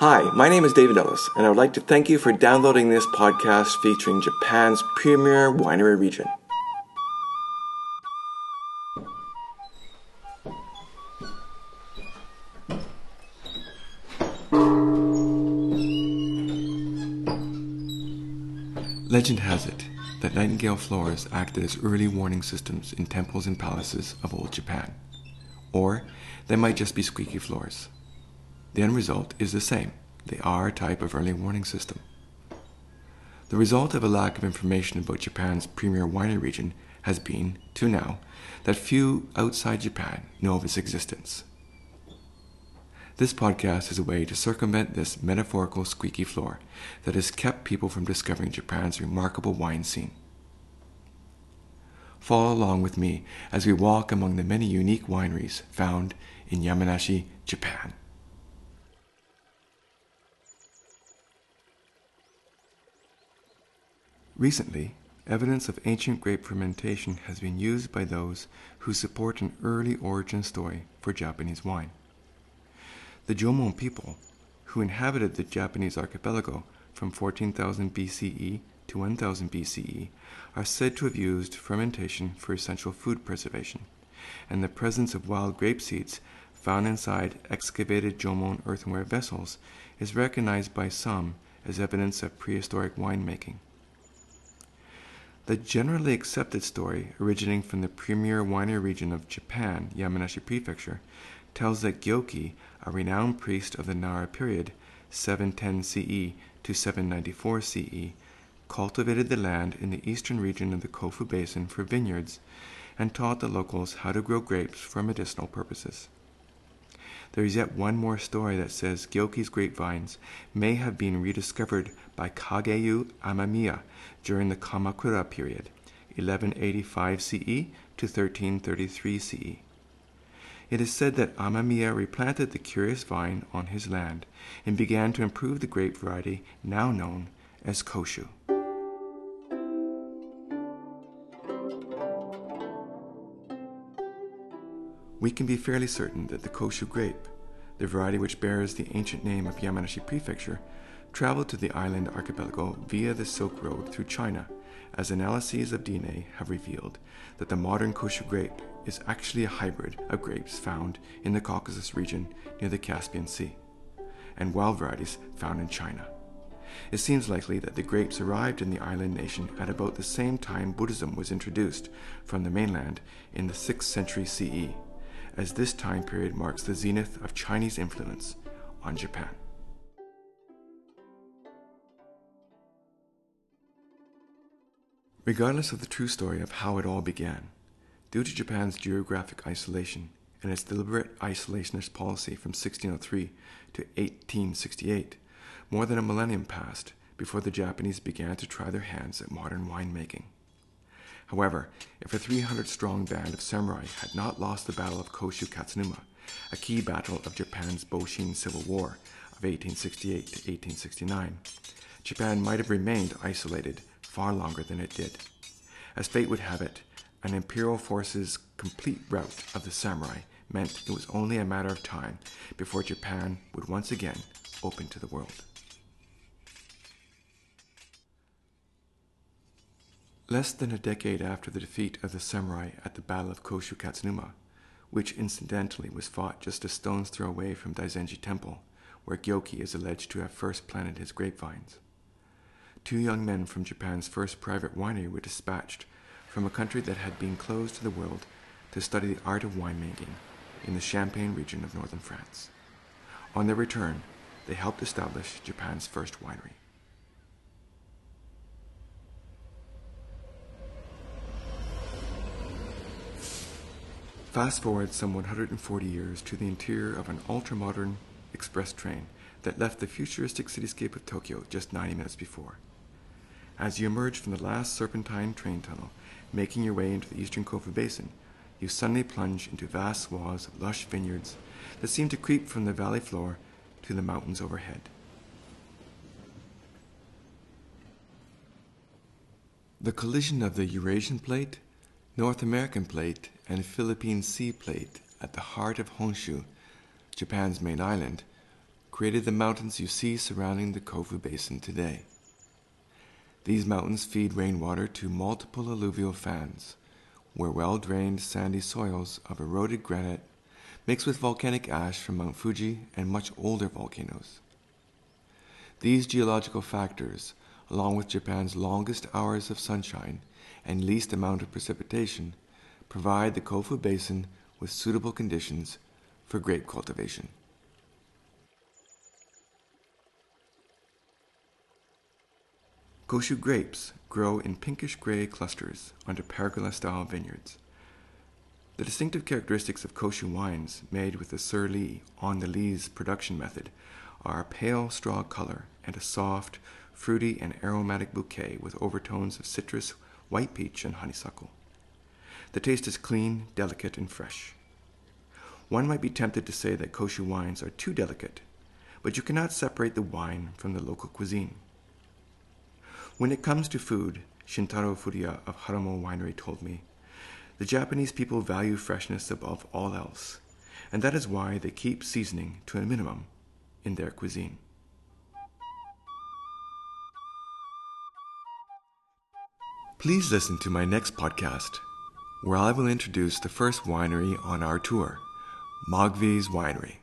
Hi, my name is David Ellis, and I would like to thank you for downloading this podcast featuring Japan's premier winery region. Legend has it that nightingale floors acted as early warning systems in temples and palaces of old Japan. Or they might just be squeaky floors. The end result is the same. They are a type of early warning system. The result of a lack of information about Japan's premier winery region has been, to now, that few outside Japan know of its existence. This podcast is a way to circumvent this metaphorical squeaky floor that has kept people from discovering Japan's remarkable wine scene. Follow along with me as we walk among the many unique wineries found in Yamanashi, Japan. Recently, evidence of ancient grape fermentation has been used by those who support an early origin story for Japanese wine. The Jomon people, who inhabited the Japanese archipelago from 14,000 BCE to 1000 BCE, are said to have used fermentation for essential food preservation, and the presence of wild grape seeds found inside excavated Jomon earthenware vessels is recognized by some as evidence of prehistoric winemaking. The generally accepted story, originating from the premier winery region of Japan, Yamanashi Prefecture, tells that Gyoki, a renowned priest of the Nara period, 710 CE to 794 CE, cultivated the land in the eastern region of the Kofu Basin for vineyards and taught the locals how to grow grapes for medicinal purposes. There is yet one more story that says Gyoki's grapevines may have been rediscovered by Kageyu Amamiya during the Kamakura period, 1185 CE to 1333 CE. It is said that Amamiya replanted the curious vine on his land and began to improve the grape variety now known as Koshu. We can be fairly certain that the Koshu grape, the variety which bears the ancient name of Yamanashi Prefecture, traveled to the island archipelago via the Silk Road through China, as analyses of DNA have revealed that the modern Koshu grape is actually a hybrid of grapes found in the Caucasus region near the Caspian Sea, and wild varieties found in China. It seems likely that the grapes arrived in the island nation at about the same time Buddhism was introduced from the mainland in the 6th century CE, as this time period marks the zenith of Chinese influence on Japan. Regardless of the true story of how it all began, due to Japan's geographic isolation and its deliberate isolationist policy from 1603 to 1868, more than a millennium passed before the Japanese began to try their hands at modern winemaking. However, if a 300 strong band of samurai had not lost the Battle of Koshu Katsunuma, a key battle of Japan's Boshin Civil War of 1868 to 1869, Japan might have remained isolated far longer than it did. As fate would have it, an imperial force's complete rout of the samurai meant it was only a matter of time before Japan would once again open to the world. Less than a decade after the defeat of the samurai at the Battle of Koshu Katsunuma, which incidentally was fought just a stone's throw away from Daizenji Temple, where Gyoki is alleged to have first planted his grapevines, two young men from Japan's first private winery were dispatched from a country that had been closed to the world to study the art of winemaking in the Champagne region of northern France. On their return, they helped establish Japan's first winery. Fast forward some 140 years to the interior of an ultra modern express train that left the futuristic cityscape of Tokyo just 90 minutes before. As you emerge from the last serpentine train tunnel, making your way into the eastern Kofu Basin, you suddenly plunge into vast swaths of lush vineyards that seem to creep from the valley floor to the mountains overhead. The collision of the Eurasian plate, North American plate, and Philippine sea plate at the heart of Honshu, Japan's main island, created the mountains you see surrounding the Kofu Basin today. These mountains feed rainwater to multiple alluvial fans, where well drained sandy soils of eroded granite mix with volcanic ash from Mount Fuji and much older volcanoes. These geological factors, along with Japan's longest hours of sunshine and least amount of precipitation, provide the Kofu Basin with suitable conditions for grape cultivation. Koshu grapes grow in pinkish gray clusters under pergola style vineyards. The distinctive characteristics of Koshu wines made with the Sur on the lees production method are a pale straw color and a soft, fruity, and aromatic bouquet with overtones of citrus, white peach, and honeysuckle. The taste is clean, delicate, and fresh. One might be tempted to say that Koshu wines are too delicate, but you cannot separate the wine from the local cuisine. When it comes to food, Shintaro Furuya of Haramo Winery told me, the Japanese people value freshness above all else, and that is why they keep seasoning to a minimum in their cuisine. Please listen to my next podcast, where I will introduce the first winery on our tour, Mogvi's Winery.